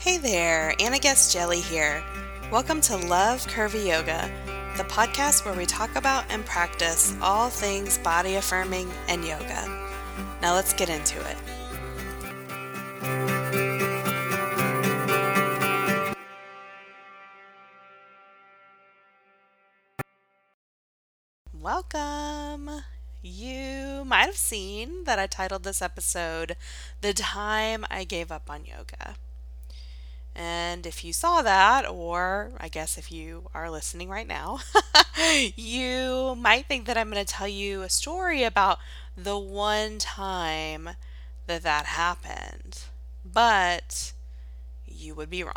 Hey there, Anna Guest-Jelley here. Welcome to Love Curvy Yoga, the podcast where we talk about and practice all things body affirming and yoga. Now let's get into it. Welcome. You might have seen that I titled this episode The Time I Gave Up on Yoga. And if you saw that, or I guess if you are listening right now, you might think that I'm going to tell you a story about the one time that that happened. But you would be wrong.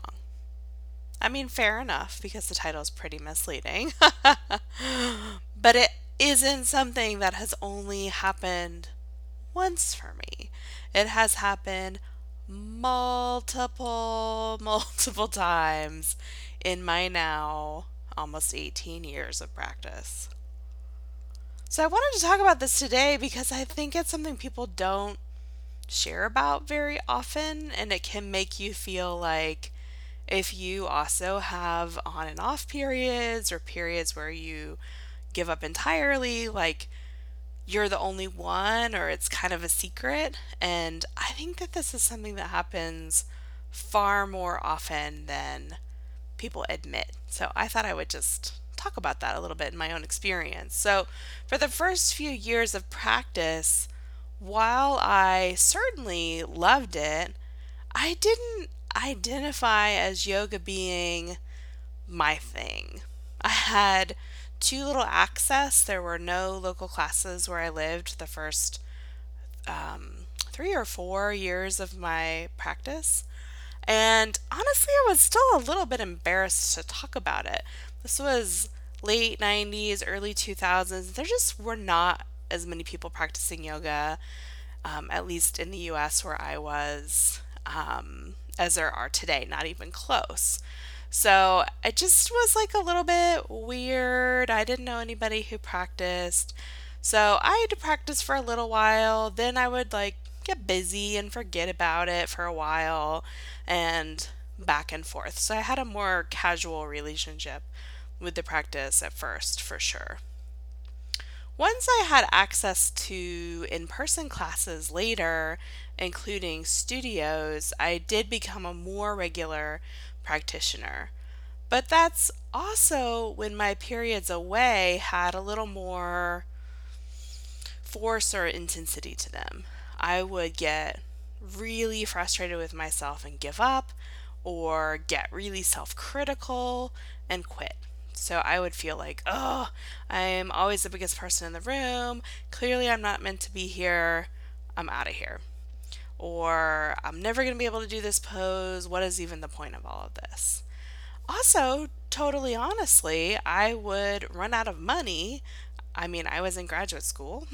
I mean, fair enough, because the title is pretty misleading. but it isn't something that has only happened once for me. It has happened multiple, multiple times in my now almost 18 years of practice. So I wanted to talk about this today because I think it's something people don't share about very often, and it can make you feel like if you also have on and off periods or periods where you give up entirely, like you're the only one or it's kind of a secret. And I think that this is something that happens far more often than people admit. So I thought I would just talk about that a little bit in my own experience. So, for the first few years of practice, while I certainly loved it, I didn't identify as yoga being my thing. I had too little access. There were no local classes where I lived the first um, three or four years of my practice. And honestly, I was still a little bit embarrassed to talk about it. This was late 90s, early 2000s. There just were not as many people practicing yoga, um, at least in the US where I was, um, as there are today, not even close. So it just was like a little bit weird. I didn't know anybody who practiced. So I had to practice for a little while. Then I would like get busy and forget about it for a while and back and forth. So I had a more casual relationship with the practice at first, for sure. Once I had access to in person classes later, including studios, I did become a more regular practitioner. But that's also when my periods away had a little more force or intensity to them. I would get really frustrated with myself and give up, or get really self critical and quit. So I would feel like, oh, I'm always the biggest person in the room. Clearly, I'm not meant to be here. I'm out of here or I'm never going to be able to do this pose. What is even the point of all of this? Also, totally honestly, I would run out of money. I mean, I was in graduate school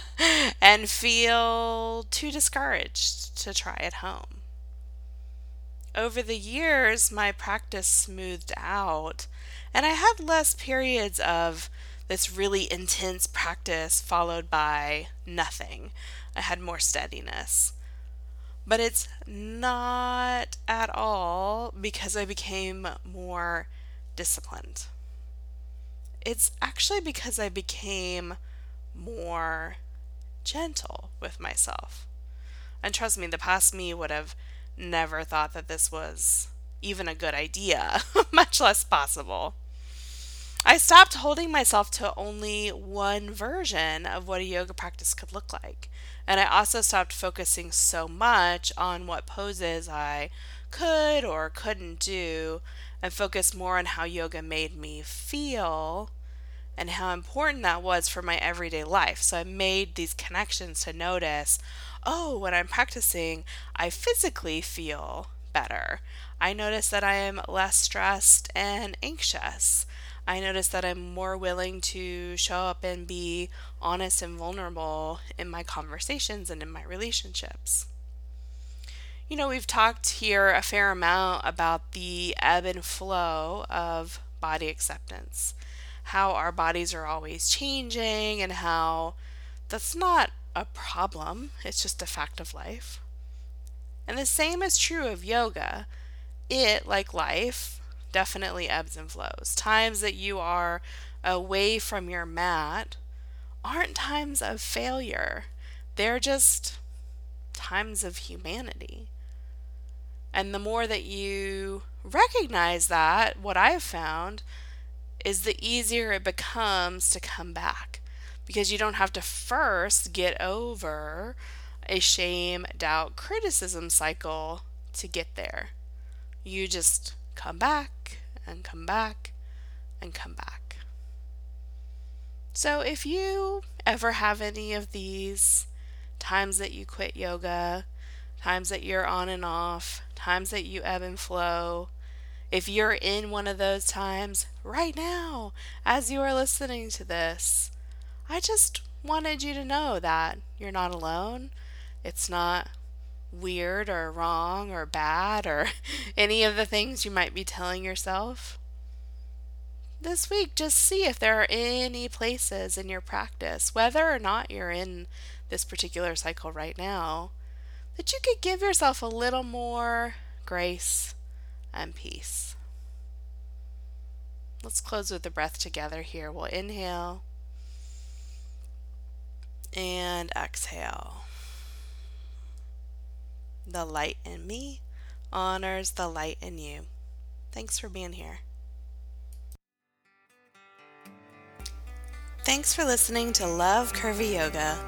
and feel too discouraged to try at home. Over the years, my practice smoothed out, and I had less periods of this really intense practice followed by nothing. I had more steadiness. But it's not at all because I became more disciplined. It's actually because I became more gentle with myself. And trust me, the past me would have never thought that this was even a good idea, much less possible. I stopped holding myself to only one version of what a yoga practice could look like. And I also stopped focusing so much on what poses I could or couldn't do and focused more on how yoga made me feel and how important that was for my everyday life. So I made these connections to notice oh, when I'm practicing, I physically feel better. I notice that I am less stressed and anxious. I notice that I'm more willing to show up and be honest and vulnerable in my conversations and in my relationships. You know, we've talked here a fair amount about the ebb and flow of body acceptance, how our bodies are always changing, and how that's not a problem, it's just a fact of life. And the same is true of yoga. it, like life, definitely ebbs and flows. Times that you are away from your mat aren't times of failure, they're just times of humanity. And the more that you recognize that, what I've found is the easier it becomes to come back because you don't have to first get over a shame, doubt, criticism cycle to get there. You just come back and come back and come back. So if you ever have any of these times that you quit yoga, times that you're on and off, times that you ebb and flow, if you're in one of those times right now, as you are listening to this, I just wanted you to know that you're not alone. It's not weird or wrong or bad or any of the things you might be telling yourself. This week, just see if there are any places in your practice, whether or not you're in this particular cycle right now, that you could give yourself a little more grace and peace. Let's close with the breath together here. We'll inhale and exhale. The light in me honors the light in you. Thanks for being here. Thanks for listening to Love Curvy Yoga.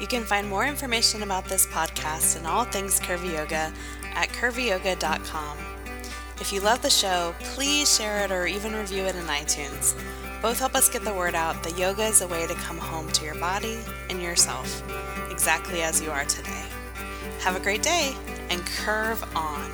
You can find more information about this podcast and all things curvy yoga at curvyyoga.com. If you love the show, please share it or even review it in iTunes. Both help us get the word out that yoga is a way to come home to your body and yourself, exactly as you are today. Have a great day and curve on.